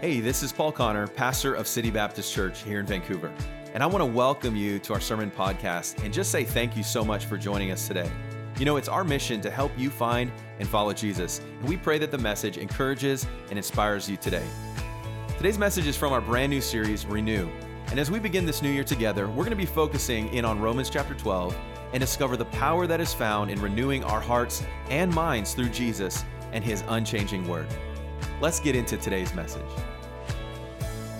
Hey, this is Paul Connor, pastor of City Baptist Church here in Vancouver. And I want to welcome you to our sermon podcast and just say thank you so much for joining us today. You know, it's our mission to help you find and follow Jesus, and we pray that the message encourages and inspires you today. Today's message is from our brand new series, Renew. And as we begin this new year together, we're going to be focusing in on Romans chapter 12 and discover the power that is found in renewing our hearts and minds through Jesus and his unchanging word. Let's get into today's message.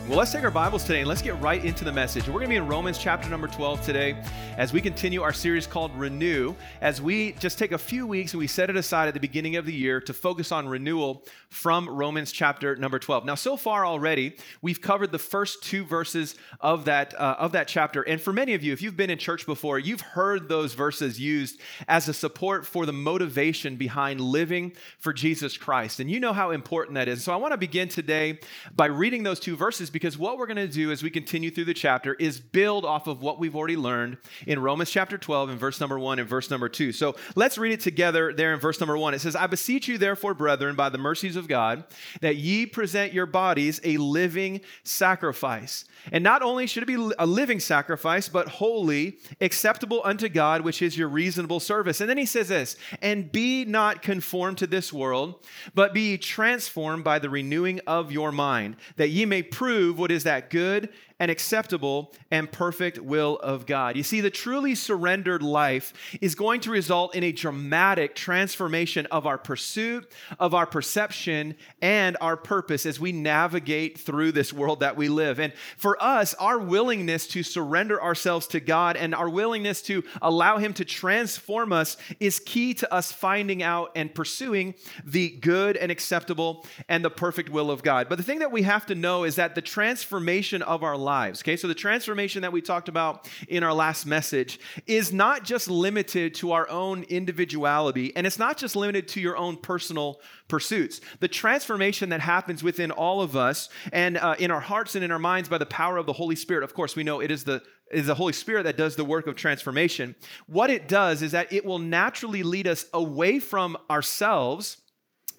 Well, let's take our Bibles today and let's get right into the message. We're going to be in Romans chapter number 12 today as we continue our series called Renew, as we just take a few weeks and we set it aside at the beginning of the year to focus on renewal from Romans chapter number 12. Now, so far already, we've covered the first two verses of that, uh, of that chapter. And for many of you, if you've been in church before, you've heard those verses used as a support for the motivation behind living for Jesus Christ. And you know how important that is. So I want to begin today by reading those two verses because what we're going to do as we continue through the chapter is build off of what we've already learned in Romans chapter 12 and verse number 1 and verse number 2. So let's read it together there in verse number 1. It says, I beseech you, therefore, brethren, by the mercies of God, that ye present your bodies a living sacrifice. And not only should it be a living sacrifice, but holy, acceptable unto God, which is your reasonable service. And then he says this, and be not conformed to this world, but be transformed by the renewing of your mind, that ye may prove what is that good and acceptable and perfect will of God. You see, the truly surrendered life is going to result in a dramatic transformation of our pursuit, of our perception, and our purpose as we navigate through this world that we live. And for us, our willingness to surrender ourselves to God and our willingness to allow Him to transform us is key to us finding out and pursuing the good and acceptable and the perfect will of God. But the thing that we have to know is that the transformation of our lives. Okay, so the transformation that we talked about in our last message is not just limited to our own individuality, and it's not just limited to your own personal pursuits. The transformation that happens within all of us and uh, in our hearts and in our minds by the power of the Holy Spirit. Of course, we know it is the is the Holy Spirit that does the work of transformation. What it does is that it will naturally lead us away from ourselves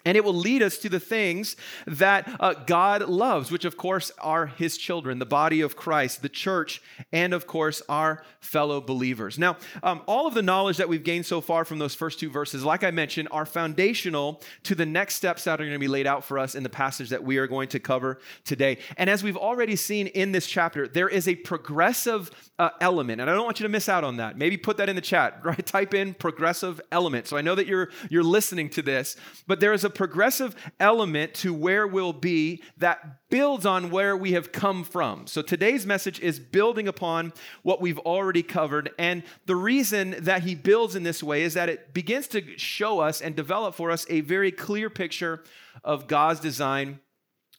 and it will lead us to the things that uh, God loves, which of course are His children, the body of Christ, the church, and of course our fellow believers. Now, um, all of the knowledge that we've gained so far from those first two verses, like I mentioned, are foundational to the next steps that are going to be laid out for us in the passage that we are going to cover today. And as we've already seen in this chapter, there is a progressive uh, element, and I don't want you to miss out on that. Maybe put that in the chat, right? Type in progressive element. So I know that you're you're listening to this, but there is a progressive element to where we'll be that builds on where we have come from. So today's message is building upon what we've already covered. And the reason that he builds in this way is that it begins to show us and develop for us a very clear picture of God's design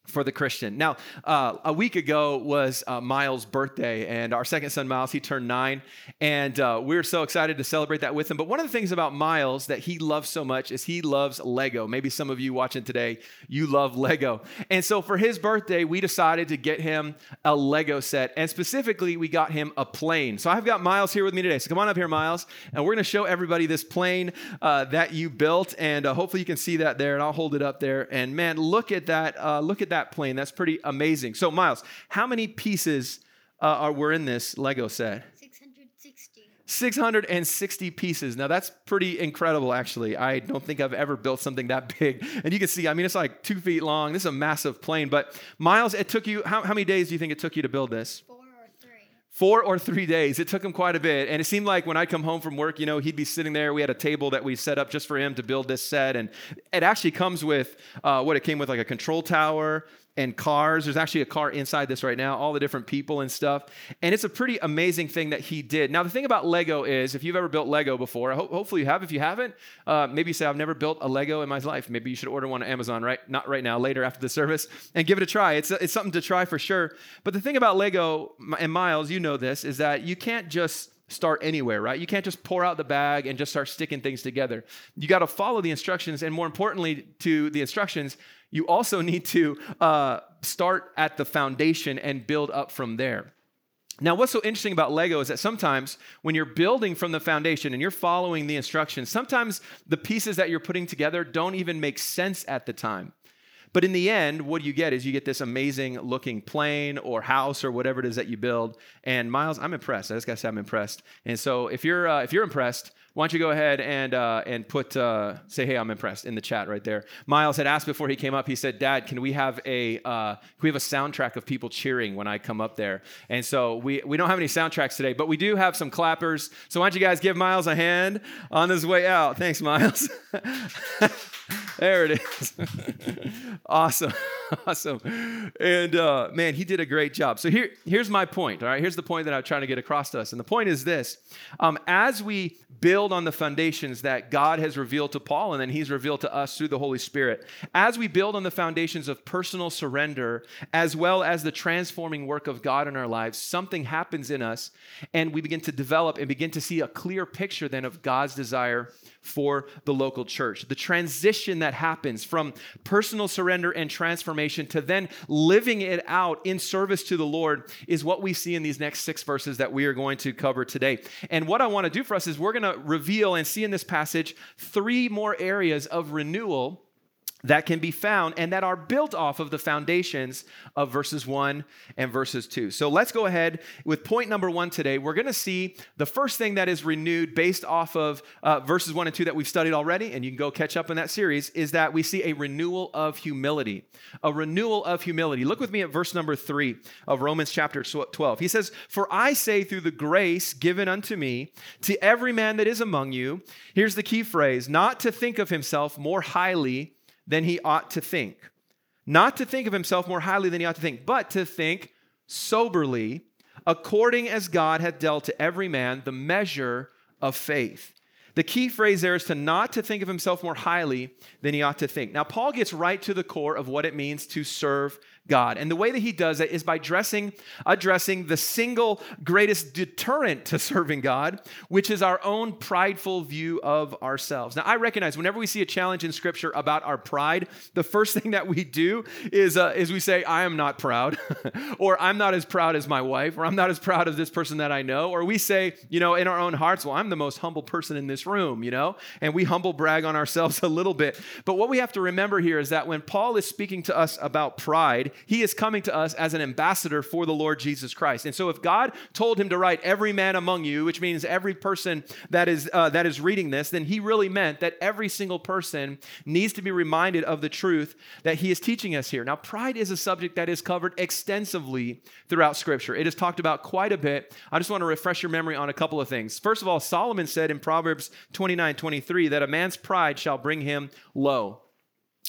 for the Christian. Now, uh, a week ago was uh, Miles' birthday, and our second son, Miles, he turned nine, and uh, we are so excited to celebrate that with him. But one of the things about Miles that he loves so much is he loves Lego. Maybe some of you watching today, you love Lego. And so for his birthday, we decided to get him a Lego set, and specifically, we got him a plane. So I've got Miles here with me today. So come on up here, Miles, and we're going to show everybody this plane uh, that you built, and uh, hopefully you can see that there, and I'll hold it up there. And man, look at that! Uh, look at that plane. That's pretty amazing. So, Miles, how many pieces uh, are were in this Lego set? 660. 660 pieces. Now that's pretty incredible, actually. I don't think I've ever built something that big. And you can see, I mean, it's like two feet long. This is a massive plane. But Miles, it took you, how, how many days do you think it took you to build this? Four. Four or three days. It took him quite a bit. And it seemed like when I'd come home from work, you know, he'd be sitting there. We had a table that we set up just for him to build this set. And it actually comes with uh, what it came with like a control tower, and cars. There's actually a car inside this right now, all the different people and stuff. And it's a pretty amazing thing that he did. Now, the thing about Lego is, if you've ever built Lego before, ho- hopefully you have. If you haven't, uh, maybe you say, I've never built a Lego in my life. Maybe you should order one on Amazon, right? Not right now, later after the service, and give it a try. It's, it's something to try for sure. But the thing about Lego, and Miles, you know this, is that you can't just start anywhere, right? You can't just pour out the bag and just start sticking things together. You got to follow the instructions, and more importantly, to the instructions, you also need to uh, start at the foundation and build up from there. Now, what's so interesting about Lego is that sometimes when you're building from the foundation and you're following the instructions, sometimes the pieces that you're putting together don't even make sense at the time. But in the end, what you get is you get this amazing looking plane or house or whatever it is that you build. And Miles, I'm impressed. I just got to say I'm impressed. And so if you're uh, if you're impressed, why don't you go ahead and uh, and put uh, say hey I'm impressed in the chat right there. Miles had asked before he came up. He said, Dad, can we have a uh, we have a soundtrack of people cheering when I come up there? And so we we don't have any soundtracks today, but we do have some clappers. So why don't you guys give Miles a hand on his way out? Thanks, Miles. there it is. awesome. awesome. And uh, man, he did a great job. So here, here's my point. All right. Here's the point that I'm trying to get across to us. And the point is this um, as we build on the foundations that God has revealed to Paul and then he's revealed to us through the Holy Spirit, as we build on the foundations of personal surrender as well as the transforming work of God in our lives, something happens in us and we begin to develop and begin to see a clear picture then of God's desire for the local church. The transition that happens from personal surrender and transformation to then living it out in service to the Lord is what we see in these next six verses that we are going to cover today. And what I want to do for us is we're going to reveal and see in this passage three more areas of renewal that can be found and that are built off of the foundations of verses 1 and verses 2. So let's go ahead with point number 1 today. We're going to see the first thing that is renewed based off of uh, verses 1 and 2 that we've studied already, and you can go catch up in that series, is that we see a renewal of humility. A renewal of humility. Look with me at verse number 3 of Romans chapter 12. He says, For I say through the grace given unto me, to every man that is among you, here's the key phrase, not to think of himself more highly than he ought to think. Not to think of himself more highly than he ought to think, but to think soberly, according as God hath dealt to every man the measure of faith. The key phrase there is to not to think of himself more highly than he ought to think. Now, Paul gets right to the core of what it means to serve God. And the way that he does it is by dressing, addressing the single greatest deterrent to serving God, which is our own prideful view of ourselves. Now, I recognize whenever we see a challenge in Scripture about our pride, the first thing that we do is, uh, is we say, I am not proud, or I'm not as proud as my wife, or I'm not as proud as this person that I know, or we say, you know, in our own hearts, well, I'm the most humble person in this room, you know, and we humble brag on ourselves a little bit. But what we have to remember here is that when Paul is speaking to us about pride, he is coming to us as an ambassador for the Lord Jesus Christ. And so if God told him to write every man among you, which means every person that is uh, that is reading this, then he really meant that every single person needs to be reminded of the truth that he is teaching us here. Now, pride is a subject that is covered extensively throughout scripture. It is talked about quite a bit. I just want to refresh your memory on a couple of things. First of all, Solomon said in Proverbs 29, 23 that a man's pride shall bring him low.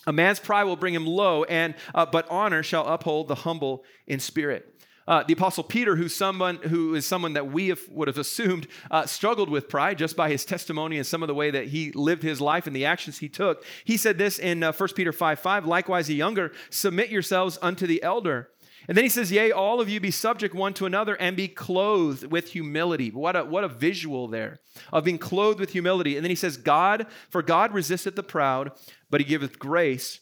A man's pride will bring him low, and uh, but honor shall uphold the humble in spirit. Uh, the apostle Peter, who's someone who is someone that we have, would have assumed uh, struggled with pride just by his testimony and some of the way that he lived his life and the actions he took. He said this in uh, 1 Peter 5 5, likewise, the younger, submit yourselves unto the elder. And then he says, Yea, all of you be subject one to another and be clothed with humility. What a, what a visual there of being clothed with humility. And then he says, God, for God resisteth the proud, but he giveth grace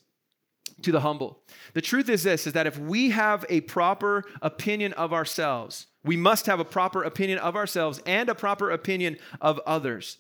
to the humble. The truth is this is that if we have a proper opinion of ourselves, we must have a proper opinion of ourselves and a proper opinion of others.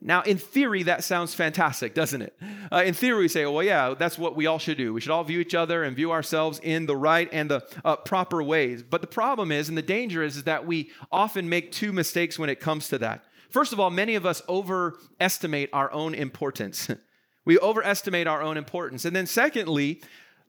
Now, in theory, that sounds fantastic, doesn't it? Uh, in theory, we say, well, yeah, that's what we all should do. We should all view each other and view ourselves in the right and the uh, proper ways. But the problem is, and the danger is, is that we often make two mistakes when it comes to that. First of all, many of us overestimate our own importance. we overestimate our own importance. And then, secondly,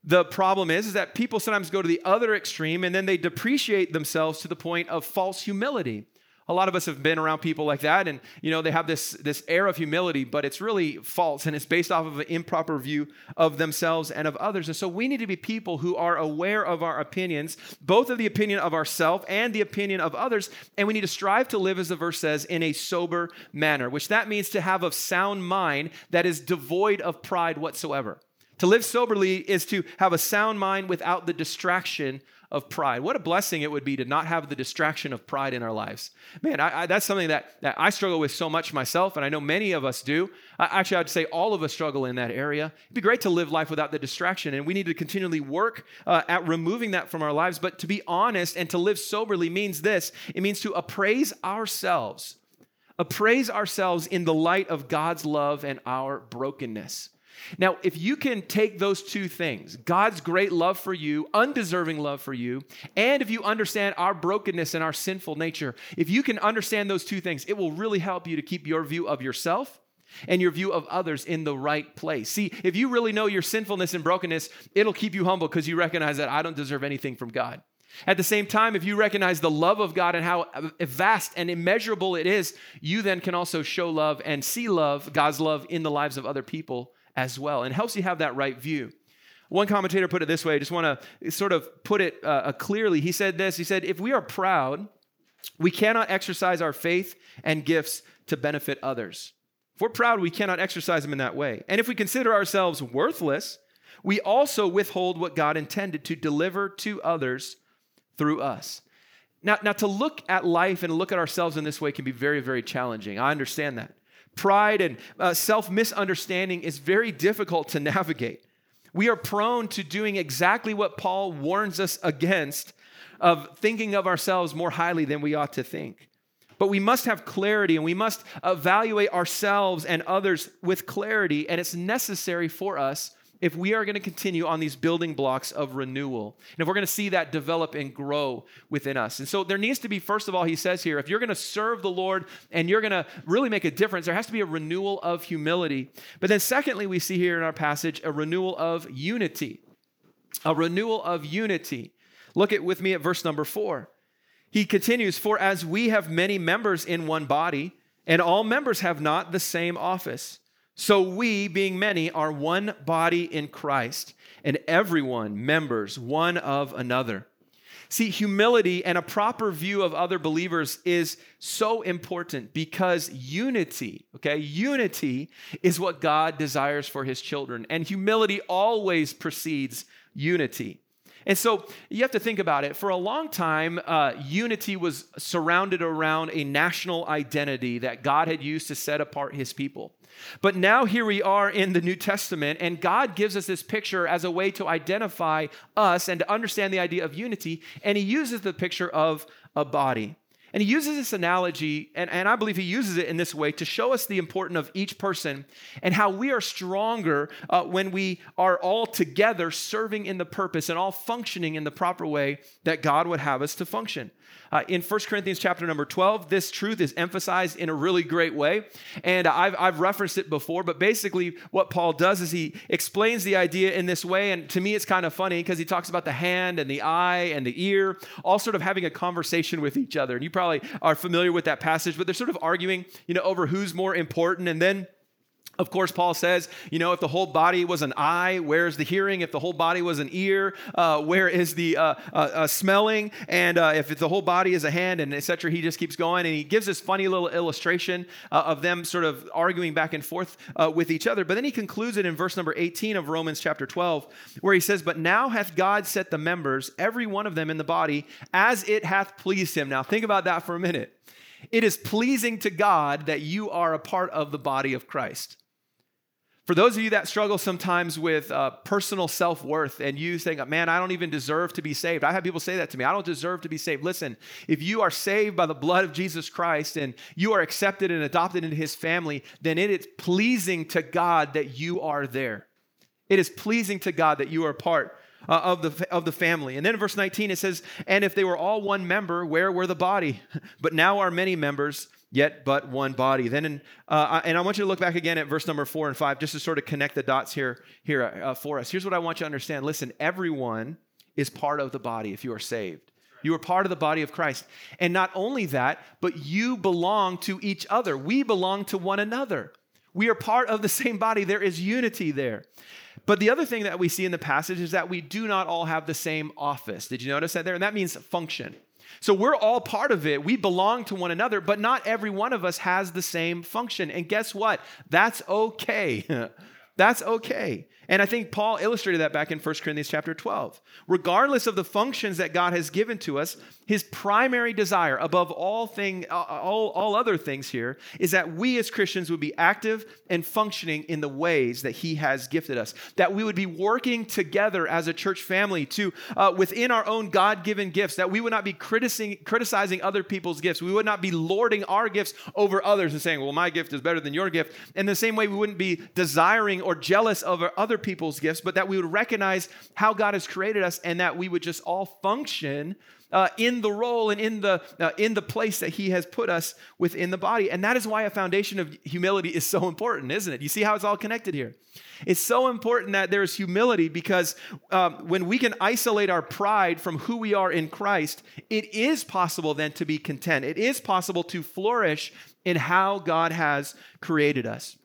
the problem is, is that people sometimes go to the other extreme and then they depreciate themselves to the point of false humility a lot of us have been around people like that and you know they have this this air of humility but it's really false and it's based off of an improper view of themselves and of others. And so we need to be people who are aware of our opinions both of the opinion of ourselves and the opinion of others and we need to strive to live as the verse says in a sober manner which that means to have a sound mind that is devoid of pride whatsoever. To live soberly is to have a sound mind without the distraction of pride. What a blessing it would be to not have the distraction of pride in our lives. Man, I, I, that's something that, that I struggle with so much myself, and I know many of us do. I, actually, I'd say all of us struggle in that area. It'd be great to live life without the distraction, and we need to continually work uh, at removing that from our lives. But to be honest and to live soberly means this it means to appraise ourselves, appraise ourselves in the light of God's love and our brokenness. Now, if you can take those two things, God's great love for you, undeserving love for you, and if you understand our brokenness and our sinful nature, if you can understand those two things, it will really help you to keep your view of yourself and your view of others in the right place. See, if you really know your sinfulness and brokenness, it'll keep you humble because you recognize that I don't deserve anything from God. At the same time, if you recognize the love of God and how vast and immeasurable it is, you then can also show love and see love, God's love, in the lives of other people as well. And helps you have that right view. One commentator put it this way I just want to sort of put it uh, uh, clearly. He said this He said, If we are proud, we cannot exercise our faith and gifts to benefit others. If we're proud, we cannot exercise them in that way. And if we consider ourselves worthless, we also withhold what God intended to deliver to others through us. Now, now, to look at life and look at ourselves in this way can be very, very challenging. I understand that. Pride and uh, self misunderstanding is very difficult to navigate. We are prone to doing exactly what Paul warns us against of thinking of ourselves more highly than we ought to think. But we must have clarity and we must evaluate ourselves and others with clarity, and it's necessary for us if we are going to continue on these building blocks of renewal, and if we're going to see that develop and grow within us. And so there needs to be, first of all, he says here, if you're going to serve the Lord and you're going to really make a difference, there has to be a renewal of humility. But then, secondly, we see here in our passage a renewal of unity. A renewal of unity. Look at with me at verse number four. He continues, For as we have many members in one body, and all members have not the same office. So we, being many, are one body in Christ, and everyone members one of another. See, humility and a proper view of other believers is so important because unity, okay, unity is what God desires for his children. And humility always precedes unity. And so you have to think about it. For a long time, uh, unity was surrounded around a national identity that God had used to set apart his people. But now here we are in the New Testament, and God gives us this picture as a way to identify us and to understand the idea of unity. And He uses the picture of a body. And he uses this analogy, and, and I believe he uses it in this way to show us the importance of each person and how we are stronger uh, when we are all together serving in the purpose and all functioning in the proper way that God would have us to function. Uh, in 1 Corinthians chapter number 12, this truth is emphasized in a really great way. And I've, I've referenced it before, but basically, what Paul does is he explains the idea in this way. And to me, it's kind of funny because he talks about the hand and the eye and the ear, all sort of having a conversation with each other. And you probably are familiar with that passage, but they're sort of arguing, you know, over who's more important. And then of course, Paul says, you know, if the whole body was an eye, where's the hearing? If the whole body was an ear, uh, where is the uh, uh, uh smelling? And uh, if the whole body is a hand, and etc., he just keeps going. And he gives this funny little illustration uh, of them sort of arguing back and forth with each other. But then he concludes it in verse number 18 of Romans chapter 12, where he says, But now hath God set the members, every one of them in the body, as it hath pleased him. Now, think about that for a minute. It is pleasing to God that you are a part of the body of Christ. For those of you that struggle sometimes with uh, personal self worth and you think, man, I don't even deserve to be saved. I have people say that to me. I don't deserve to be saved. Listen, if you are saved by the blood of Jesus Christ and you are accepted and adopted into his family, then it is pleasing to God that you are there. It is pleasing to God that you are part uh, of, the, of the family. And then in verse 19 it says, And if they were all one member, where were the body? but now are many members yet but one body. Then, in, uh, and I want you to look back again at verse number four and five, just to sort of connect the dots here, here uh, for us. Here's what I want you to understand. Listen, everyone is part of the body if you are saved. You are part of the body of Christ. And not only that, but you belong to each other. We belong to one another. We are part of the same body. There is unity there. But the other thing that we see in the passage is that we do not all have the same office. Did you notice that there? And that means function. So we're all part of it. We belong to one another, but not every one of us has the same function. And guess what? That's okay. That's okay. And I think Paul illustrated that back in 1 Corinthians chapter 12. Regardless of the functions that God has given to us, his primary desire above all thing all, all other things here is that we as Christians would be active and functioning in the ways that he has gifted us. That we would be working together as a church family to uh, within our own God-given gifts, that we would not be criticizing, criticizing other people's gifts. We would not be lording our gifts over others and saying, "Well, my gift is better than your gift." In the same way we wouldn't be desiring or jealous of other people's gifts, but that we would recognize how God has created us and that we would just all function uh, in the role and in the, uh, in the place that He has put us within the body. And that is why a foundation of humility is so important, isn't it? You see how it's all connected here? It's so important that there's humility because um, when we can isolate our pride from who we are in Christ, it is possible then to be content. It is possible to flourish in how God has created us.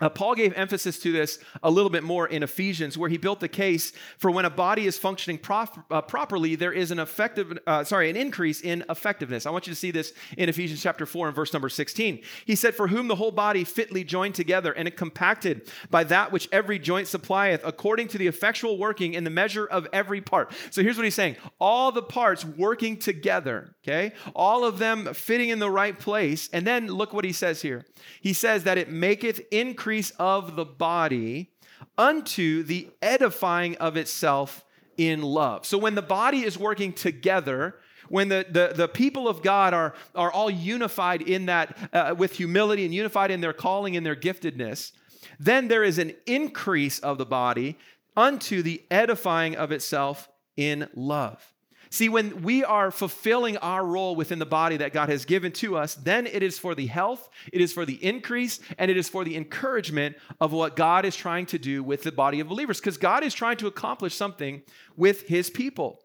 Uh, Paul gave emphasis to this a little bit more in Ephesians, where he built the case for when a body is functioning prof- uh, properly, there is an effective, uh, sorry, an increase in effectiveness. I want you to see this in Ephesians chapter 4 and verse number 16. He said, For whom the whole body fitly joined together and compacted by that which every joint supplieth, according to the effectual working in the measure of every part. So here's what he's saying all the parts working together, okay? All of them fitting in the right place. And then look what he says here. He says that it maketh increase increase of the body unto the edifying of itself in love. So when the body is working together, when the, the, the people of God are, are all unified in that, uh, with humility and unified in their calling and their giftedness, then there is an increase of the body unto the edifying of itself in love. See, when we are fulfilling our role within the body that God has given to us, then it is for the health, it is for the increase, and it is for the encouragement of what God is trying to do with the body of believers. Because God is trying to accomplish something with his people.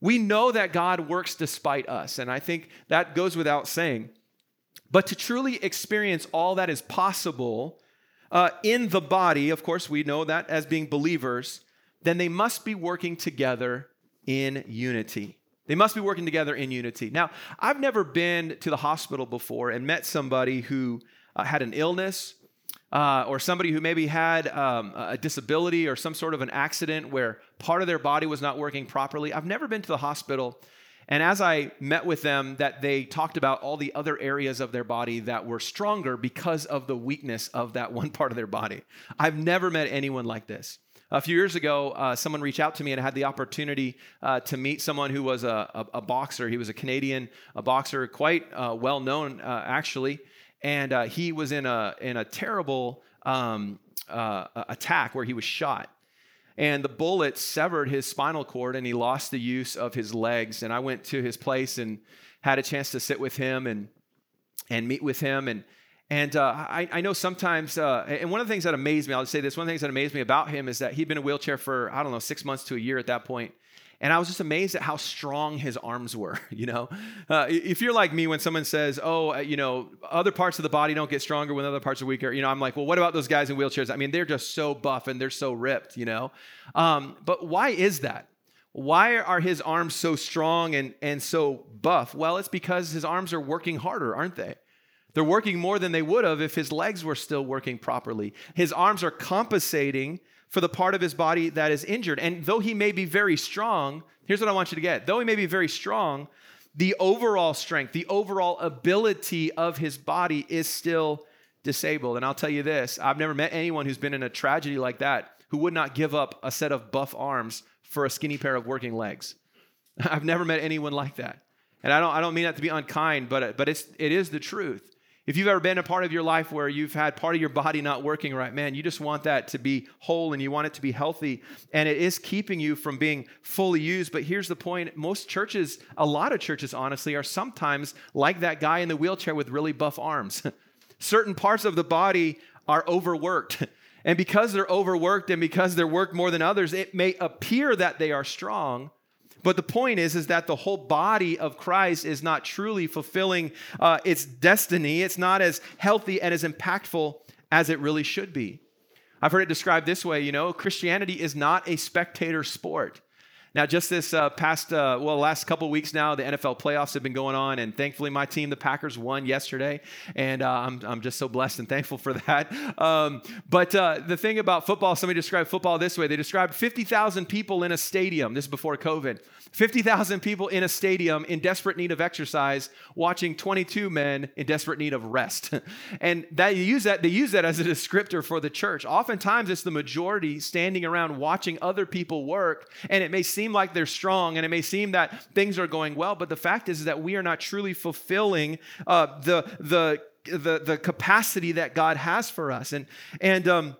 We know that God works despite us, and I think that goes without saying. But to truly experience all that is possible uh, in the body, of course, we know that as being believers, then they must be working together in unity. They must be working together in unity. Now, I've never been to the hospital before and met somebody who uh, had an illness uh, or somebody who maybe had um, a disability or some sort of an accident where part of their body was not working properly. I've never been to the hospital. And as I met with them, that they talked about all the other areas of their body that were stronger because of the weakness of that one part of their body. I've never met anyone like this. A few years ago, uh, someone reached out to me and I had the opportunity uh, to meet someone who was a, a, a, boxer. He was a Canadian a boxer, quite uh, well known, uh, actually. And uh, he was in a, in a terrible um, uh, attack where he was shot. And the bullet severed his spinal cord and he lost the use of his legs. And I went to his place and had a chance to sit with him and, and meet with him. And and uh, I, I, know sometimes, uh, and one of the things that amazed me, I'll say this one of the things that amazed me about him is that he'd been in a wheelchair for, I don't know, six months to a year at that point. And I was just amazed at how strong his arms were. You know, uh, if you're like me, when someone says, "Oh, uh, you know, other parts of the body don't get stronger when other parts are weaker," you know, I'm like, "Well, what about those guys in wheelchairs? I mean, they're just so buff and they're so ripped." You know, um, but why is that? Why are his arms so strong and and so buff? Well, it's because his arms are working harder, aren't they? They're working more than they would have if his legs were still working properly. His arms are compensating for the part of his body that is injured. And though he may be very strong, here's what I want you to get though he may be very strong, the overall strength, the overall ability of his body is still disabled. And I'll tell you this I've never met anyone who's been in a tragedy like that who would not give up a set of buff arms for a skinny pair of working legs. I've never met anyone like that. And I don't, I don't mean that to be unkind, but, but it's, it is the truth. If you've ever been a part of your life where you've had part of your body not working right, man, you just want that to be whole and you want it to be healthy. And it is keeping you from being fully used. But here's the point most churches, a lot of churches, honestly, are sometimes like that guy in the wheelchair with really buff arms. Certain parts of the body are overworked. And because they're overworked and because they're worked more than others, it may appear that they are strong, but the point is, is that the whole body of Christ is not truly fulfilling uh, its destiny. It's not as healthy and as impactful as it really should be. I've heard it described this way you know, Christianity is not a spectator sport. Now, just this uh, past, uh, well, last couple weeks now, the NFL playoffs have been going on, and thankfully, my team, the Packers, won yesterday, and uh, I'm, I'm just so blessed and thankful for that. Um, but uh, the thing about football, somebody described football this way: they described 50,000 people in a stadium. This is before COVID. 50,000 people in a stadium in desperate need of exercise, watching 22 men in desperate need of rest. and that use that, they use that as a descriptor for the church. Oftentimes it's the majority standing around watching other people work, and it may seem like they're strong and it may seem that things are going well, but the fact is that we are not truly fulfilling uh, the, the, the, the capacity that God has for us. And, and, um,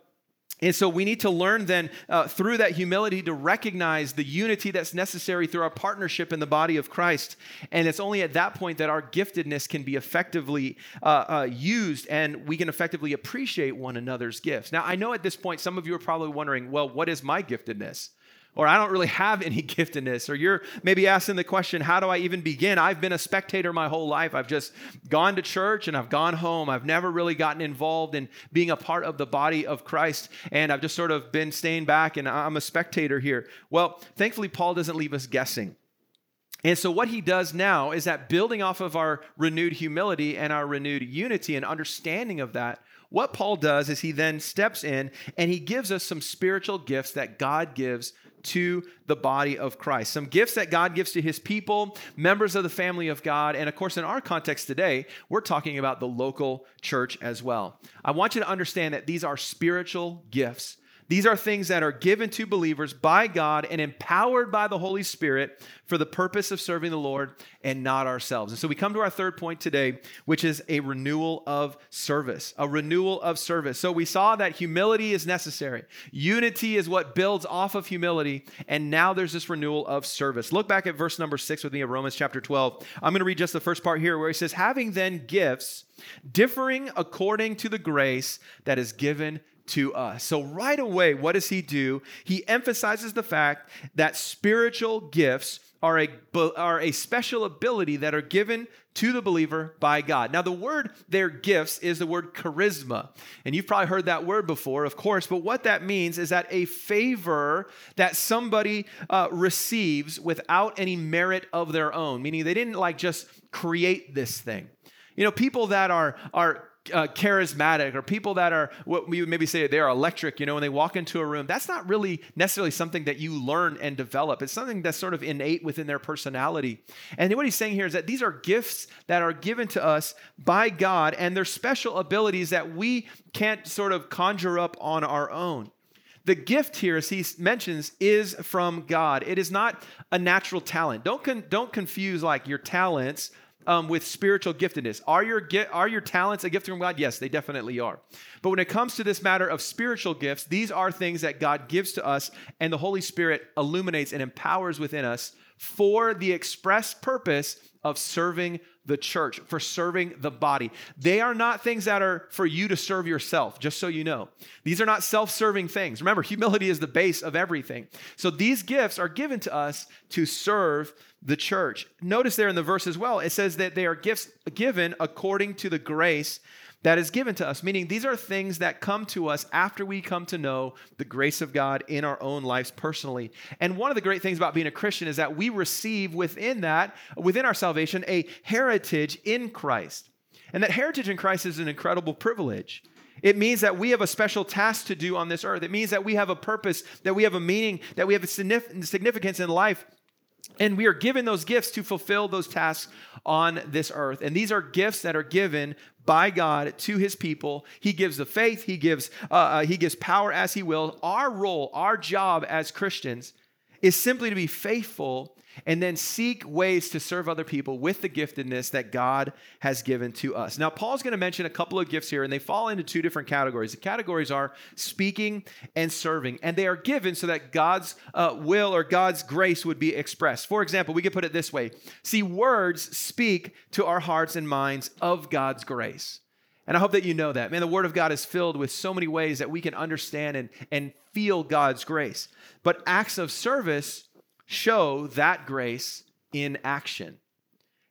And so we need to learn then uh, through that humility to recognize the unity that's necessary through our partnership in the body of Christ. And it's only at that point that our giftedness can be effectively uh, uh, used and we can effectively appreciate one another's gifts. Now, I know at this point some of you are probably wondering, well, what is my giftedness? Or I don't really have any giftedness, or you're maybe asking the question, how do I even begin? I've been a spectator my whole life. I've just gone to church and I've gone home. I've never really gotten involved in being a part of the body of Christ, and I've just sort of been staying back and I'm a spectator here. Well, thankfully, Paul doesn't leave us guessing. And so, what he does now is that building off of our renewed humility and our renewed unity and understanding of that, what Paul does is he then steps in and he gives us some spiritual gifts that God gives to the body of Christ. Some gifts that God gives to his people, members of the family of God. And of course, in our context today, we're talking about the local church as well. I want you to understand that these are spiritual gifts these are things that are given to believers by God and empowered by the Holy Spirit for the purpose of serving the Lord and not ourselves. And so we come to our third point today, which is a renewal of service. A renewal of service. So we saw that humility is necessary, unity is what builds off of humility. And now there's this renewal of service. Look back at verse number six with me of Romans chapter 12. I'm going to read just the first part here where he says, Having then gifts differing according to the grace that is given to us. So, right away, what does he do? He emphasizes the fact that spiritual gifts are a, are a special ability that are given to the believer by God. Now, the word their gifts is the word charisma. And you've probably heard that word before, of course, but what that means is that a favor that somebody uh, receives without any merit of their own, meaning they didn't like just create this thing. You know, people that are, are uh, charismatic or people that are what we would maybe say they're electric, you know, when they walk into a room, that's not really necessarily something that you learn and develop. It's something that's sort of innate within their personality. And what he's saying here is that these are gifts that are given to us by God and they're special abilities that we can't sort of conjure up on our own. The gift here, as he mentions, is from God. It is not a natural talent. Don't, con- don't confuse like your talents um, with spiritual giftedness. Are your, are your talents a gift from God? Yes, they definitely are. But when it comes to this matter of spiritual gifts, these are things that God gives to us, and the Holy Spirit illuminates and empowers within us for the express purpose of serving the church, for serving the body. They are not things that are for you to serve yourself, just so you know. These are not self serving things. Remember, humility is the base of everything. So these gifts are given to us to serve the church. Notice there in the verse as well, it says that they are gifts given according to the grace that is given to us, meaning these are things that come to us after we come to know the grace of God in our own lives personally. And one of the great things about being a Christian is that we receive within that, within our salvation, a heritage in Christ. And that heritage in Christ is an incredible privilege. It means that we have a special task to do on this earth. It means that we have a purpose, that we have a meaning, that we have a significance in life and we are given those gifts to fulfill those tasks on this earth. And these are gifts that are given by God to his people. He gives the faith, he gives, uh, uh, he gives power as he will. Our role, our job as Christians is simply to be faithful and then seek ways to serve other people with the giftedness that God has given to us. Now, Paul's going to mention a couple of gifts here, and they fall into two different categories. The categories are speaking and serving, and they are given so that God's uh, will or God's grace would be expressed. For example, we could put it this way See, words speak to our hearts and minds of God's grace. And I hope that you know that. Man, the Word of God is filled with so many ways that we can understand and, and feel God's grace. But acts of service show that grace in action.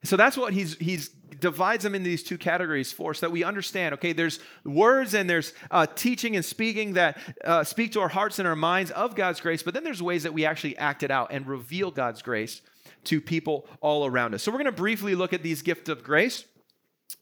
So that's what he's he's divides them into these two categories for, so that we understand. Okay, there's words and there's uh, teaching and speaking that uh, speak to our hearts and our minds of God's grace, but then there's ways that we actually act it out and reveal God's grace to people all around us. So we're going to briefly look at these gifts of grace.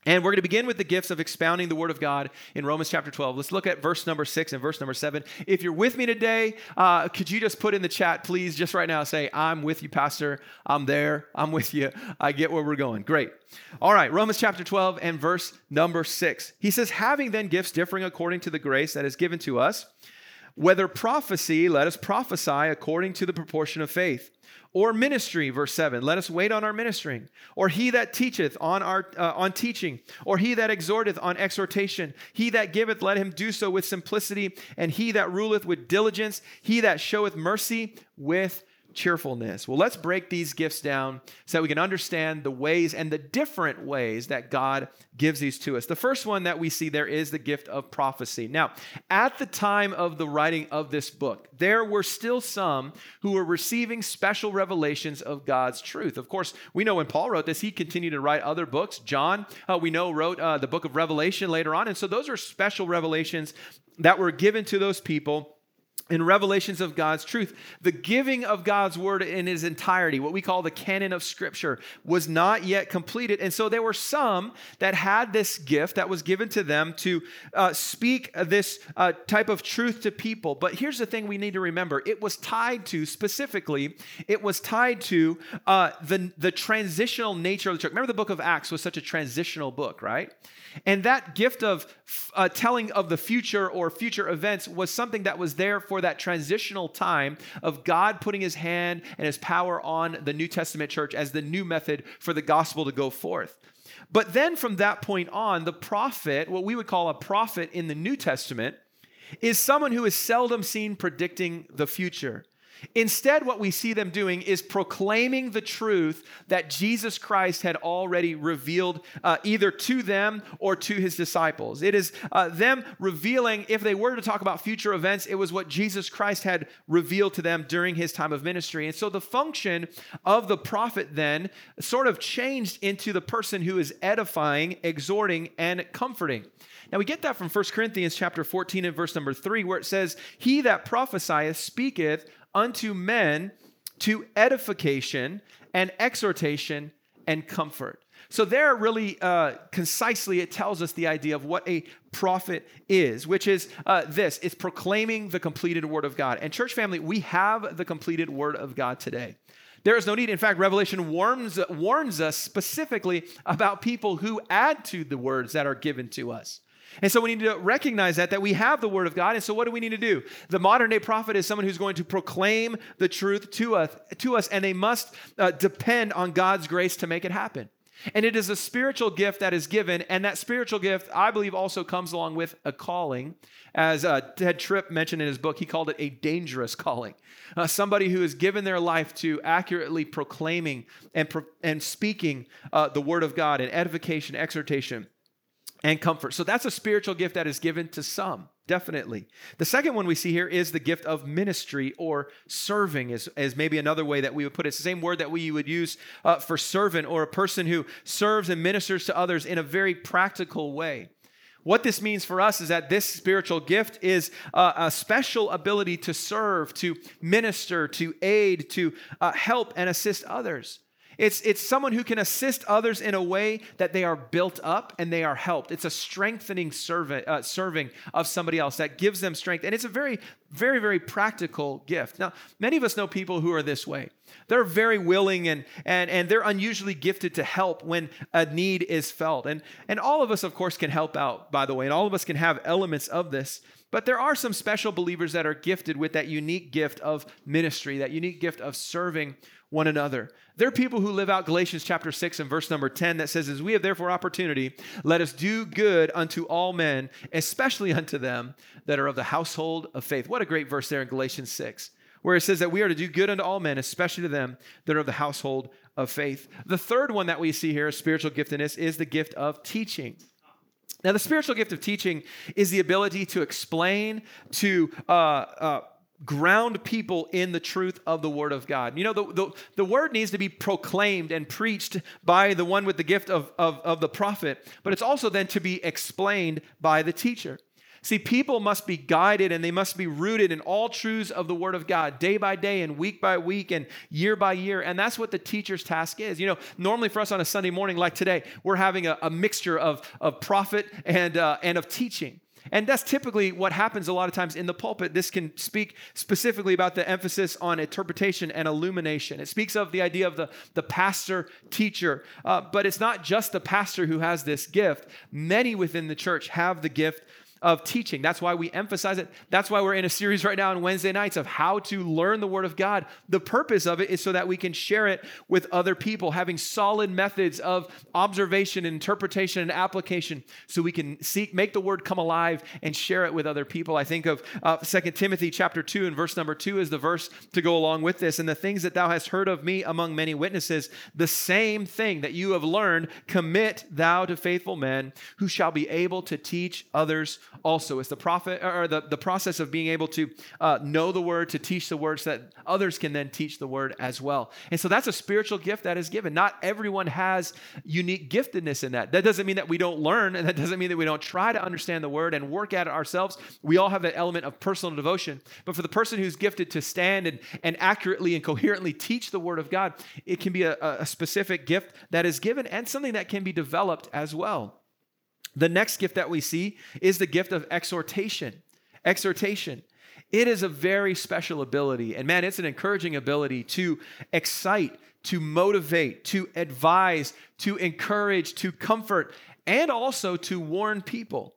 And we're going to begin with the gifts of expounding the Word of God in Romans chapter 12. Let's look at verse number six and verse number seven. If you're with me today, uh, could you just put in the chat, please, just right now, say, I'm with you, Pastor. I'm there. I'm with you. I get where we're going. Great. All right, Romans chapter 12 and verse number six. He says, Having then gifts differing according to the grace that is given to us, Whether prophecy, let us prophesy according to the proportion of faith. Or ministry, verse 7, let us wait on our ministering. Or he that teacheth on, our, uh, on teaching. Or he that exhorteth on exhortation. He that giveth, let him do so with simplicity. And he that ruleth with diligence. He that showeth mercy with cheerfulness. Well, let's break these gifts down so that we can understand the ways and the different ways that God gives these to us. The first one that we see there is the gift of prophecy. Now, at the time of the writing of this book, there were still some who were receiving special revelations of God's truth. Of course, we know when Paul wrote this, he continued to write other books. John, uh, we know, wrote uh, the book of Revelation later on. And so those are special revelations that were given to those people in revelations of God's truth. The giving of God's word in its entirety, what we call the canon of scripture, was not yet completed. And so there were some that had this gift that was given to them to uh, speak this uh, type of truth to people. But here's the thing we need to remember it was tied to, specifically, it was tied to uh, the, the transitional nature of the church. Remember, the book of Acts was such a transitional book, right? And that gift of uh, telling of the future or future events was something that was there for that transitional time of God putting his hand and his power on the New Testament church as the new method for the gospel to go forth. But then from that point on, the prophet, what we would call a prophet in the New Testament, is someone who is seldom seen predicting the future. Instead, what we see them doing is proclaiming the truth that Jesus Christ had already revealed uh, either to them or to his disciples. It is uh, them revealing, if they were to talk about future events, it was what Jesus Christ had revealed to them during his time of ministry. And so the function of the prophet then sort of changed into the person who is edifying, exhorting, and comforting. Now we get that from 1 Corinthians chapter 14 and verse number 3 where it says, "He that prophesieth speaketh unto men to edification and exhortation and comfort. So, there really uh, concisely, it tells us the idea of what a prophet is, which is uh, this it's proclaiming the completed word of God. And, church family, we have the completed word of God today. There is no need. In fact, Revelation warns, warns us specifically about people who add to the words that are given to us. And so we need to recognize that, that we have the word of God. And so what do we need to do? The modern day prophet is someone who's going to proclaim the truth to us, to us and they must uh, depend on God's grace to make it happen. And it is a spiritual gift that is given, and that spiritual gift, I believe, also comes along with a calling. As uh, Tedd Tripp mentioned in his book, he called it a dangerous calling. Uh, somebody who has given their life to accurately proclaiming and, pro- and speaking uh, the word of God in edification, exhortation and comfort. So that's a spiritual gift that is given to some, definitely. The second one we see here is the gift of ministry or serving, is, is maybe another way that we would put it. It's the same word that we would use uh, for servant or a person who serves and ministers to others in a very practical way. What this means for us is that this spiritual gift is uh, a special ability to serve, to minister, to aid, to uh, help and assist others. It's, it's someone who can assist others in a way that they are built up and they are helped. It's a strengthening servant, uh, serving of somebody else that gives them strength. And it's a very, very, very practical gift. Now, many of us know people who are this way. They're very willing and, and, and they're unusually gifted to help when a need is felt. And, and all of us, of course, can help out, by the way, and all of us can have elements of this. But there are some special believers that are gifted with that unique gift of ministry, that unique gift of serving one another. There are people who live out Galatians chapter 6 and verse number 10 that says, As we have therefore opportunity, let us do good unto all men, especially unto them that are of the household of faith. What a great verse there in Galatians 6, where it says that we are to do good unto all men, especially to them that are of the household of faith. The third one that we see here, spiritual giftedness, is the gift of teaching. Now, the spiritual gift of teaching is the ability to explain, to uh, uh, ground people in the truth of the word of god. You know the, the, the, word needs to be proclaimed and preached by the one with the gift of, of, of the prophet but it's also then to be explained by the teacher. See people must be guided and they must be rooted in all truths of the word of god day by day and week by week and year by year and that's what the teacher's task is. You know normally for us on a sunday morning like today we're having a, a mixture of, of prophet and, uh, and of teaching and that's typically what happens a lot of times in the pulpit. This can speak specifically about the emphasis on interpretation and illumination. It speaks of the idea of the, the pastor teacher. Uh, but it's not just the pastor who has this gift, many within the church have the gift of teaching. That's why we emphasize it. That's why we're in a series right now on Wednesday nights of how to learn the Word of God. The purpose of it is so that we can share it with other people, having solid methods of observation, interpretation, and application so we can seek, make the Word come alive and share it with other people. I think of uh, 2 Timothy chapter 2 and verse number 2 is the verse to go along with this. And the things that thou hast heard of me among many witnesses, the same thing that you have learned, commit thou to faithful men who shall be able to teach others also. It's the prophet or the, the process of being able to uh, know the word, to teach the word, so that others can then teach the word as well. And so that's a spiritual gift that is given. Not everyone has unique giftedness in that. That doesn't mean that we don't learn, and that doesn't mean that we don't try to understand the word and work at it ourselves. We all have that element of personal devotion. But for the person who's gifted to stand and, and accurately and coherently teach the word of God, it can be a, a specific gift that is given and something that can be developed as well. The next gift that we see is the gift of exhortation. Exhortation. It is a very special ability. And man, it's an encouraging ability to excite, to motivate, to advise, to encourage, to comfort, and also to warn people.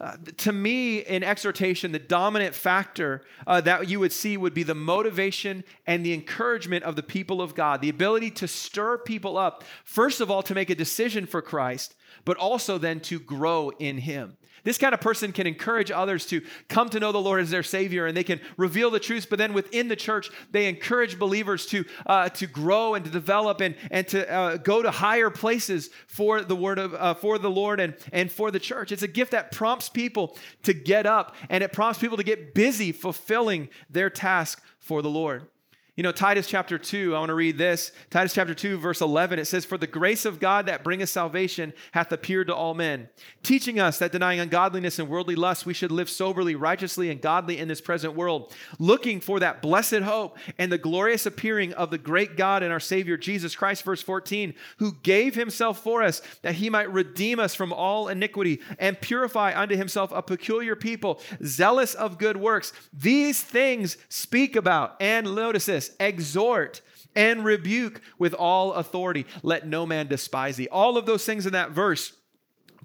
Uh, to me, in exhortation, the dominant factor uh, that you would see would be the motivation and the encouragement of the people of God, the ability to stir people up, first of all, to make a decision for Christ, but also then to grow in Him. This kind of person can encourage others to come to know the Lord as their Savior, and they can reveal the truth. But then within the church, they encourage believers to uh, to grow and to develop and and to uh, go to higher places for the word of uh, for the Lord and and for the church. It's a gift that prompts people to get up, and it prompts people to get busy fulfilling their task for the Lord. You know, Titus chapter 2, I want to read this. Titus chapter 2, verse 11, it says, For the grace of God that bringeth salvation hath appeared to all men, teaching us that denying ungodliness and worldly lust, we should live soberly, righteously, and godly in this present world, looking for that blessed hope and the glorious appearing of the great God and our Savior Jesus Christ, verse 14, who gave himself for us that he might redeem us from all iniquity and purify unto himself a peculiar people, zealous of good works. These things speak about, and notice this this exhort and rebuke with all authority. Let no man despise thee. All of those things in that verse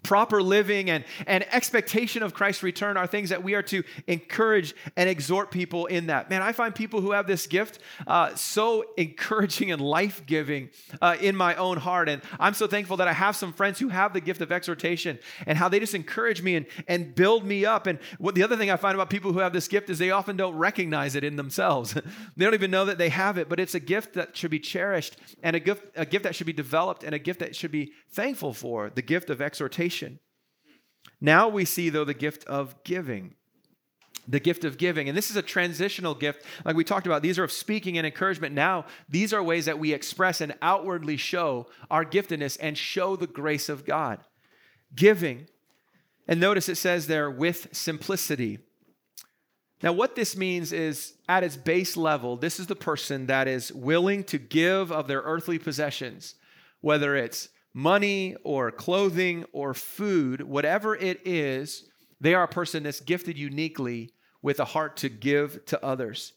proper living and, and expectation of Christ's return are things that we are to encourage and exhort people in that. Man, I find people who have this gift uh, so encouraging and life giving uh, in my own heart. And I'm so thankful that I have some friends who have the gift of exhortation and how they just encourage me and, and build me up. And what the other thing I find about people who have this gift is they often don't recognize it in themselves. they don't even know that they have it, but it's a gift that should be cherished and a gift, a gift that should be developed and a gift that should be thankful for the gift of exhortation. Now we see, though, the gift of giving. The gift of giving. And this is a transitional gift. Like we talked about, these are of speaking and encouragement. Now, these are ways that we express and outwardly show our giftedness and show the grace of God. Giving. And notice it says there, with simplicity. Now, what this means is at its base level, this is the person that is willing to give of their earthly possessions, whether it's money or clothing or food, whatever it is, they are a person that's gifted uniquely with a heart to give to others.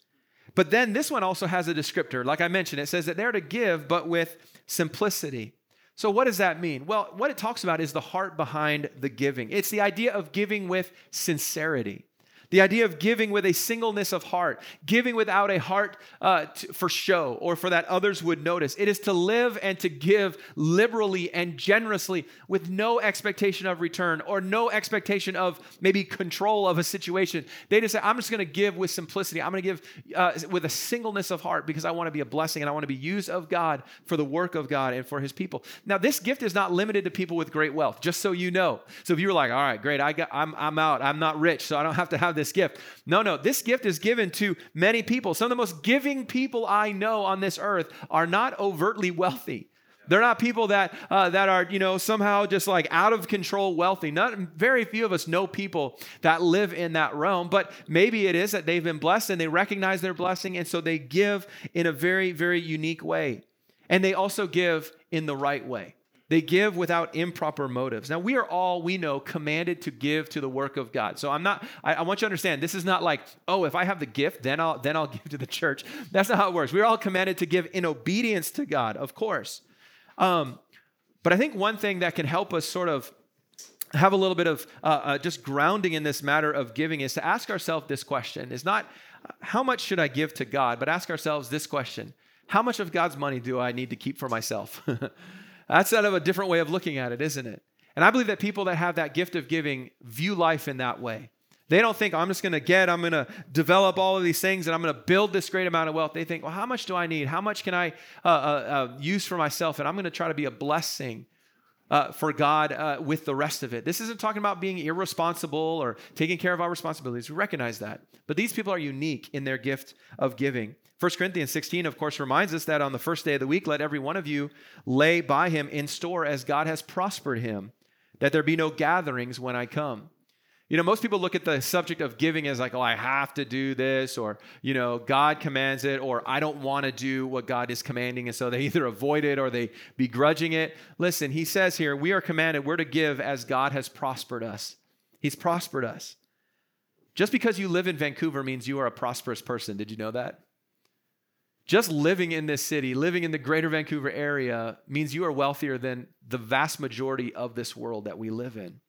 But then this one also has a descriptor. Like I mentioned, it says that they're to give, but with simplicity. So, what does that mean? Well, what it talks about is the heart behind the giving. It's the idea of giving with sincerity. The idea of giving with a singleness of heart, giving without a heart uh, for show or for that others would notice. It is to live and to give liberally and generously with no expectation of return or no expectation of maybe control of a situation. They just say, I'm just going to give with simplicity. I'm going to give uh, with a singleness of heart because I want to be a blessing and I want to be used of God for the work of God and for his people. Now, this gift is not limited to people with great wealth, just so you know. So if you were like, all right, great, I got, I'm, I'm out, I'm not rich, so I don't have to have this this gift. No, no, this gift is given to many people. Some of the most giving people I know on this earth are not overtly wealthy. They're not people that uh, that are you know somehow just like out of control wealthy. Not very few of us know people that live in that realm, but maybe it is that they've been blessed and they recognize their blessing, and so they give in a very very unique way, and they also give in the right way. They give without improper motives. Now, we are all, we know, commanded to give to the work of God. So I'm not, I, I, want you to understand, this is not like, oh, if I have the gift, then I'll then I'll give to the church. That's not how it works. We're all commanded to give in obedience to God, of course. Um, but I think one thing that can help us sort of have a little bit of uh, uh, just grounding in this matter of giving is to ask ourselves this question is not how much should I give to God, but ask ourselves this question How much of God's money do I need to keep for myself? That's kind of a different way of looking at it, isn't it? And I believe that people that have that gift of giving view life in that way. They don't think, I'm just going to get, I'm going to develop all of these things and I'm going to build this great amount of wealth. They think, well, how much do I need? How much can I uh, uh, uh, use for myself? And I'm going to try to be a blessing uh, for God uh, with the rest of it. This isn't talking about being irresponsible or taking care of our responsibilities. We recognize that. But these people are unique in their gift of giving. 1 Corinthians 16, of course, reminds us that on the first day of the week, let every one of you lay by him in store as God has prospered him, that there be no gatherings when I come. You know, most people look at the subject of giving as like, oh, I have to do this, or, you know, God commands it, or I don't want to do what God is commanding. And so they either avoid it or they begrudging it. Listen, he says here, we are commanded, we're to give as God has prospered us. He's prospered us. Just because you live in Vancouver means you are a prosperous person. Did you know that? Just living in this city, living in the greater Vancouver area, means you are wealthier than the vast majority of this world that we live in.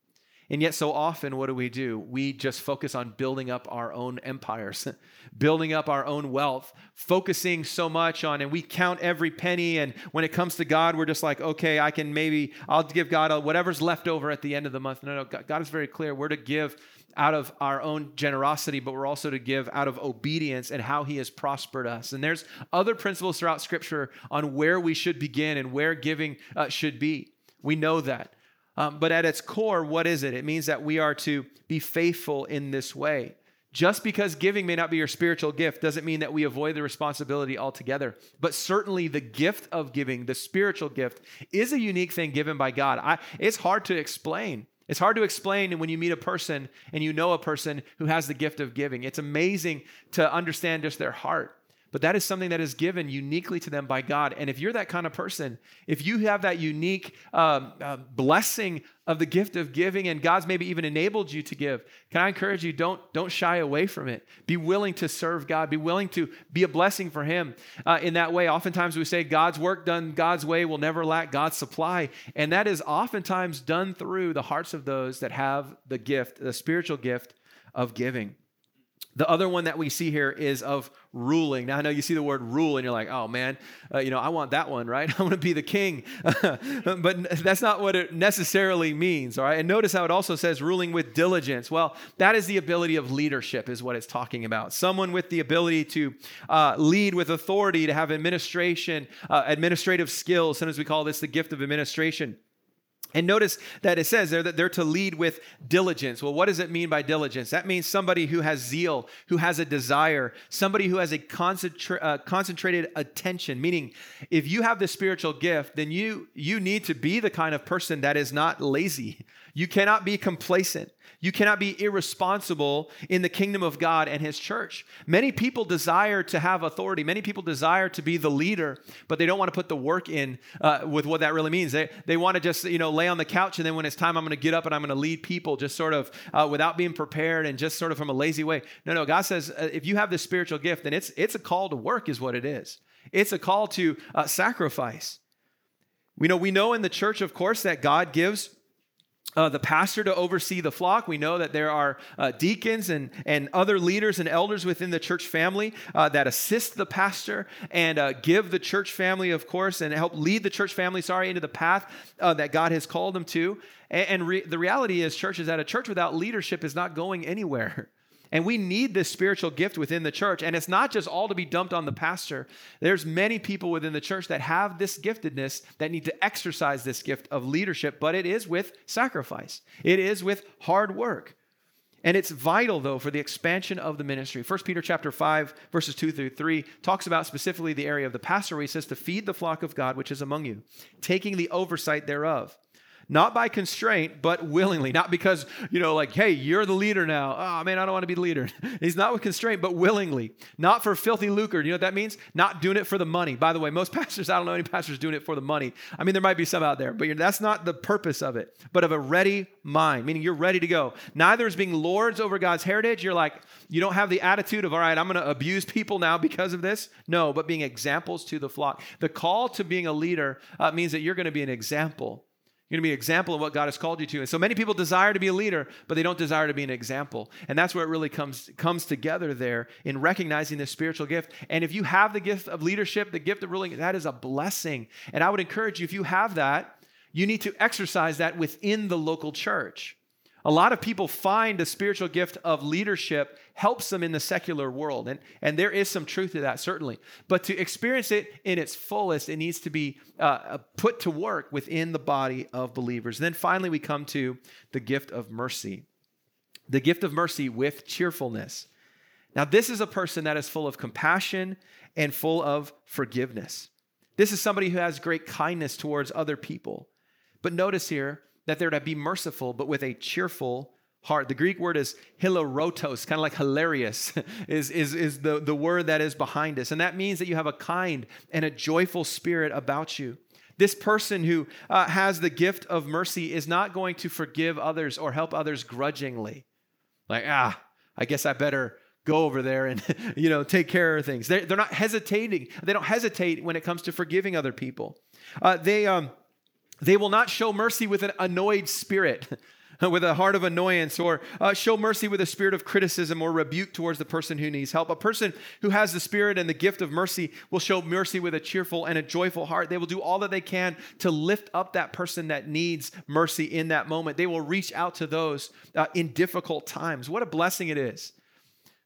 And yet, so often, what do we do? We just focus on building up our own empires, building up our own wealth, focusing so much on, and we count every penny. And when it comes to God, we're just like, okay, I can maybe, I'll give God whatever's left over at the end of the month. No, no, God is very clear. We're to give out of our own generosity, but we're also to give out of obedience and how He has prospered us. And there's other principles throughout Scripture on where we should begin and where giving uh, should be. We know that. Um, but at its core, what is it? It means that we are to be faithful in this way. Just because giving may not be your spiritual gift doesn't mean that we avoid the responsibility altogether. But certainly, the gift of giving, the spiritual gift, is a unique thing given by God. I, it's hard to explain. It's hard to explain when you meet a person and you know a person who has the gift of giving. It's amazing to understand just their heart. But that is something that is given uniquely to them by God. And if you're that kind of person, if you have that unique uh, blessing of the gift of giving, and God's maybe even enabled you to give, can I encourage you? Don't don't shy away from it. Be willing to serve God. Be willing to be a blessing for Him uh, in that way. Oftentimes we say God's work done God's way will never lack God's supply, and that is oftentimes done through the hearts of those that have the gift, the spiritual gift of giving. The other one that we see here is of ruling. Now, I know you see the word rule and you're like, oh man, uh, you know, I want that one, right? I want to be the king. but that's not what it necessarily means, all right? And notice how it also says ruling with diligence. Well, that is the ability of leadership, is what it's talking about. Someone with the ability to uh, lead with authority, to have administration, uh, administrative skills. Sometimes we call this the gift of administration. And notice that it says there that they're to lead with diligence. Well, what does it mean by diligence? That means somebody who has zeal, who has a desire, somebody who has a concentra- uh, concentrated attention. Meaning, if you have the spiritual gift, then you you need to be the kind of person that is not lazy. You cannot be complacent. You cannot be irresponsible in the kingdom of God and his church. Many people desire to have authority. Many people desire to be the leader, but they don't want to put the work in uh, with what that really means. They, they want to just, you know, lay on the couch and then when it's time, I'm going to get up and I'm going to lead people just sort of uh, without being prepared and just sort of from a lazy way. No, no, God says uh, if you have this spiritual gift, then it's, it's a call to work is what it is. It's a call to uh, sacrifice. We know, we know in the church, of course, that God gives uh, the pastor to oversee the flock. We know that there are uh, deacons and, and other leaders and elders within the church family uh, that assist the pastor and uh, give the church family, of course, and help lead the church family, sorry, into the path uh, that God has called them to. And, and re- the reality is, church is that a church without leadership is not going anywhere. And we need this spiritual gift within the church. And it's not just all to be dumped on the pastor. There's many people within the church that have this giftedness that need to exercise this gift of leadership, but it is with sacrifice. It is with hard work. And it's vital though for the expansion of the ministry. 1 Peter chapter 5 verses 2 through 3 talks about specifically the area of the pastor where he says to feed the flock of God which is among you, taking the oversight thereof not by constraint, but willingly. Not because, you know, like, hey, you're the leader now. Oh, man, I don't want to be the leader. He's not with constraint, but willingly. Not for filthy lucre. You know what that means? Not doing it for the money. By the way, most pastors, I don't know any pastors doing it for the money. I mean, there might be some out there, but that's not the purpose of it, but of a ready mind, meaning you're ready to go. Neither is being lords over God's heritage. You're like, you don't have the attitude of, all right, I'm going to abuse people now because of this. No, but being examples to the flock. The call to being a leader uh, means that you're going to be an example Going to be an example of what God has called you to. And so many people desire to be a leader, but they don't desire to be an example. And that's where it really comes, comes together there in recognizing this spiritual gift. And if you have the gift of leadership, the gift of ruling, that is a blessing. And I would encourage you, if you have that, you need to exercise that within the local church. A lot of people find the spiritual gift of leadership helps them in the secular world. And, and there is some truth to that, certainly. But to experience it in its fullest, it needs to be uh, uh, put to work within the body of believers. And then finally, we come to the gift of mercy. The gift of mercy with cheerfulness. Now, this is a person that is full of compassion and full of forgiveness. This is somebody who has great kindness towards other people. But notice here, that they're to be merciful, but with a cheerful heart. The Greek word is hilarotos, kind of like hilarious, is, is, is the, the word that is behind us. And that means that you have a kind and a joyful spirit about you. This person who uh, has the gift of mercy is not going to forgive others or help others grudgingly. Like, ah, I guess I better go over there and you know take care of things. They're, they're not hesitating. They don't hesitate when it comes to forgiving other people. Uh, they um, they will not show mercy with an annoyed spirit, with a heart of annoyance, or uh, show mercy with a spirit of criticism or rebuke towards the person who needs help. A person who has the spirit and the gift of mercy will show mercy with a cheerful and a joyful heart. They will do all that they can to lift up that person that needs mercy in that moment. They will reach out to those uh, in difficult times. What a blessing it is.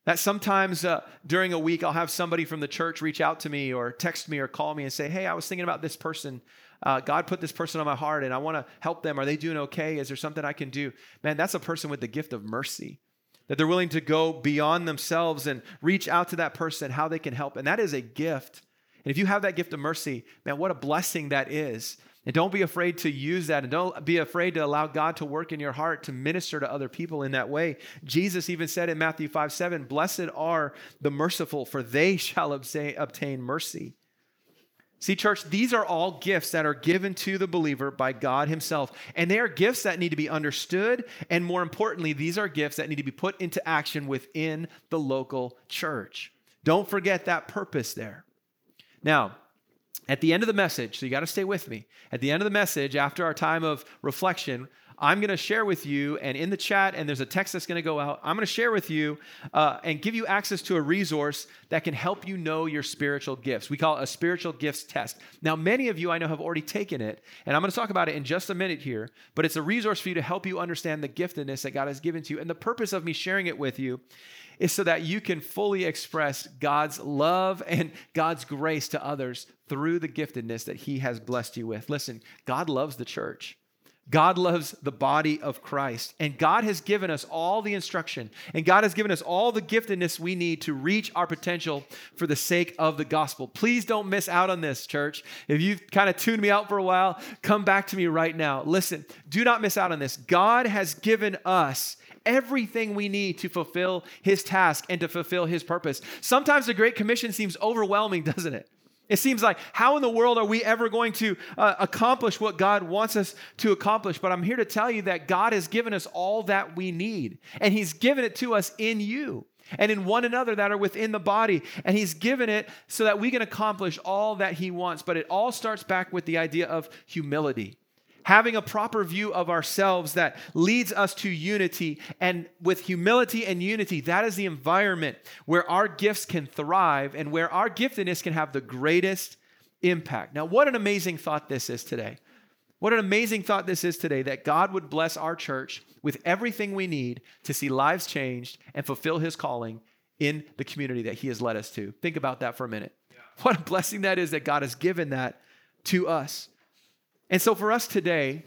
That sometimes uh, during a week, I'll have somebody from the church reach out to me or text me or call me and say, Hey, I was thinking about this person uh, God put this person on my heart and I want to help them. Are they doing okay? Is there something I can do? Man, that's a person with the gift of mercy. That they're willing to go beyond themselves and reach out to that person, how they can help. And that is a gift. And if you have that gift of mercy, man, what a blessing that is. And don't be afraid to use that. And don't be afraid to allow God to work in your heart to minister to other people in that way. Jesus even said in Matthew 5 7, Blessed are the merciful, for they shall obtain mercy. See, church, these are all gifts that are given to the believer by God Himself. And they are gifts that need to be understood. And more importantly, these are gifts that need to be put into action within the local church. Don't forget that purpose there. Now, at the end of the message, so you got to stay with me. At the end of the message, after our time of reflection, I'm going to share with you, and in the chat, and there's a text that's going to go out. I'm going to share with you uh, and give you access to a resource that can help you know your spiritual gifts. We call it a spiritual gifts test. Now, many of you I know have already taken it, and I'm going to talk about it in just a minute here, but it's a resource for you to help you understand the giftedness that God has given to you. And the purpose of me sharing it with you is so that you can fully express God's love and God's grace to others through the giftedness that He has blessed you with. Listen, God loves the church. God loves the body of Christ. And God has given us all the instruction and God has given us all the giftedness we need to reach our potential for the sake of the gospel. Please don't miss out on this, church. If you've kind of tuned me out for a while, come back to me right now. Listen, do not miss out on this. God has given us everything we need to fulfill his task and to fulfill his purpose. Sometimes the Great Commission seems overwhelming, doesn't it? It seems like, how in the world are we ever going to uh, accomplish what God wants us to accomplish? But I'm here to tell you that God has given us all that we need, and He's given it to us in you and in one another that are within the body. And He's given it so that we can accomplish all that He wants. But it all starts back with the idea of humility having a proper view of ourselves that leads us to unity. And with humility and unity, that is the environment where our gifts can thrive and where our giftedness can have the greatest impact. Now, what an amazing thought this is today. What an amazing thought this is today that God would bless our church with everything we need to see lives changed and fulfill his calling in the community that he has led us to. Think about that for a minute. Yeah. What a blessing that is that God has given that to us. And so for us today,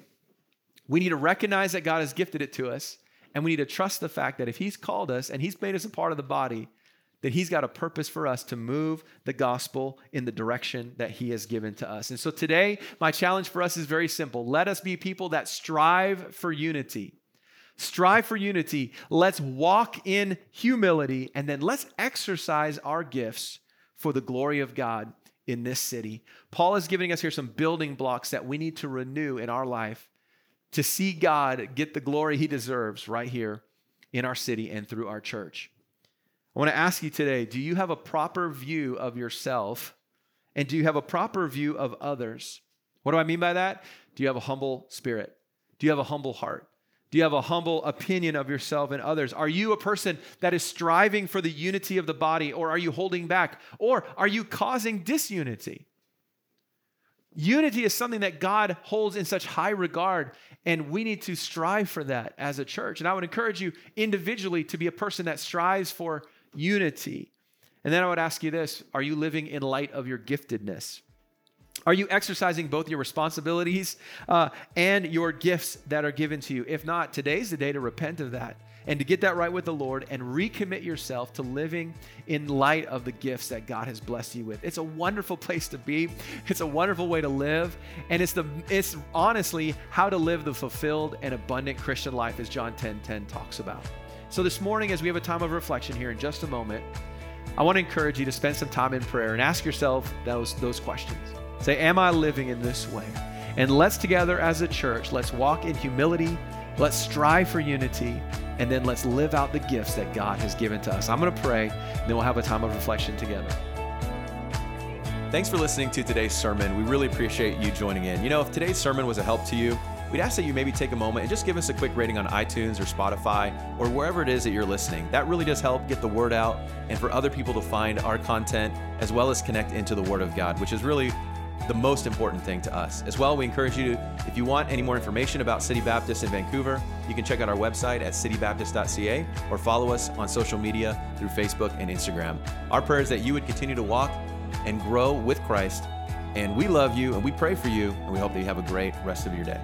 we need to recognize that God has gifted it to us, and we need to trust the fact that if He's called us and He's made us a part of the body, that He's got a purpose for us to move the gospel in the direction that He has given to us. And so today, my challenge for us is very simple. Let us be people that strive for unity. Strive for unity. Let's walk in humility, and then let's exercise our gifts for the glory of God in this city. Paul is giving us here some building blocks that we need to renew in our life to see God get the glory he deserves right here in our city and through our church. I want to ask you today do you have a proper view of yourself and do you have a proper view of others? What do I mean by that? Do you have a humble spirit? Do you have a humble heart? Do you have a humble opinion of yourself and others? Are you a person that is striving for the unity of the body, or are you holding back? Or are you causing disunity? Unity is something that God holds in such high regard, and we need to strive for that as a church. And I would encourage you individually to be a person that strives for unity. And then I would ask you this Are you living in light of your giftedness? Are you exercising both your responsibilities uh, and your gifts that are given to you? If not, today's the day to repent of that and to get that right with the Lord and recommit yourself to living in light of the gifts that God has blessed you with. It's a wonderful place to be. It's a wonderful way to live, and it's the it's honestly how to live the fulfilled and abundant Christian life as John 10:10 10, talks about. So this morning as we have a time of reflection here in just a moment, I want to encourage you to spend some time in prayer and ask yourself those those questions. Say, am I living in this way? And let's together as a church, let's walk in humility, let's strive for unity, and then let's live out the gifts that God has given to us. I'm going to pray, and then we'll have a time of reflection together. Thanks for listening to today's sermon. We really appreciate you joining in. You know, if today's sermon was a help to you, we'd ask that you maybe take a moment and just give us a quick rating on iTunes or Spotify or wherever it is that you're listening. That really does help get the word out and for other people to find our content as well as connect into the Word of God, which is really the most important thing to us. As well, we encourage you to, if you want any more information about City Baptist in Vancouver, you can check out our website at citybaptist.ca or follow us on social media through Facebook and Instagram. Our prayer is that you would continue to walk and grow with Christ. And we love you and we pray for you, and we hope that you have a great rest of your day.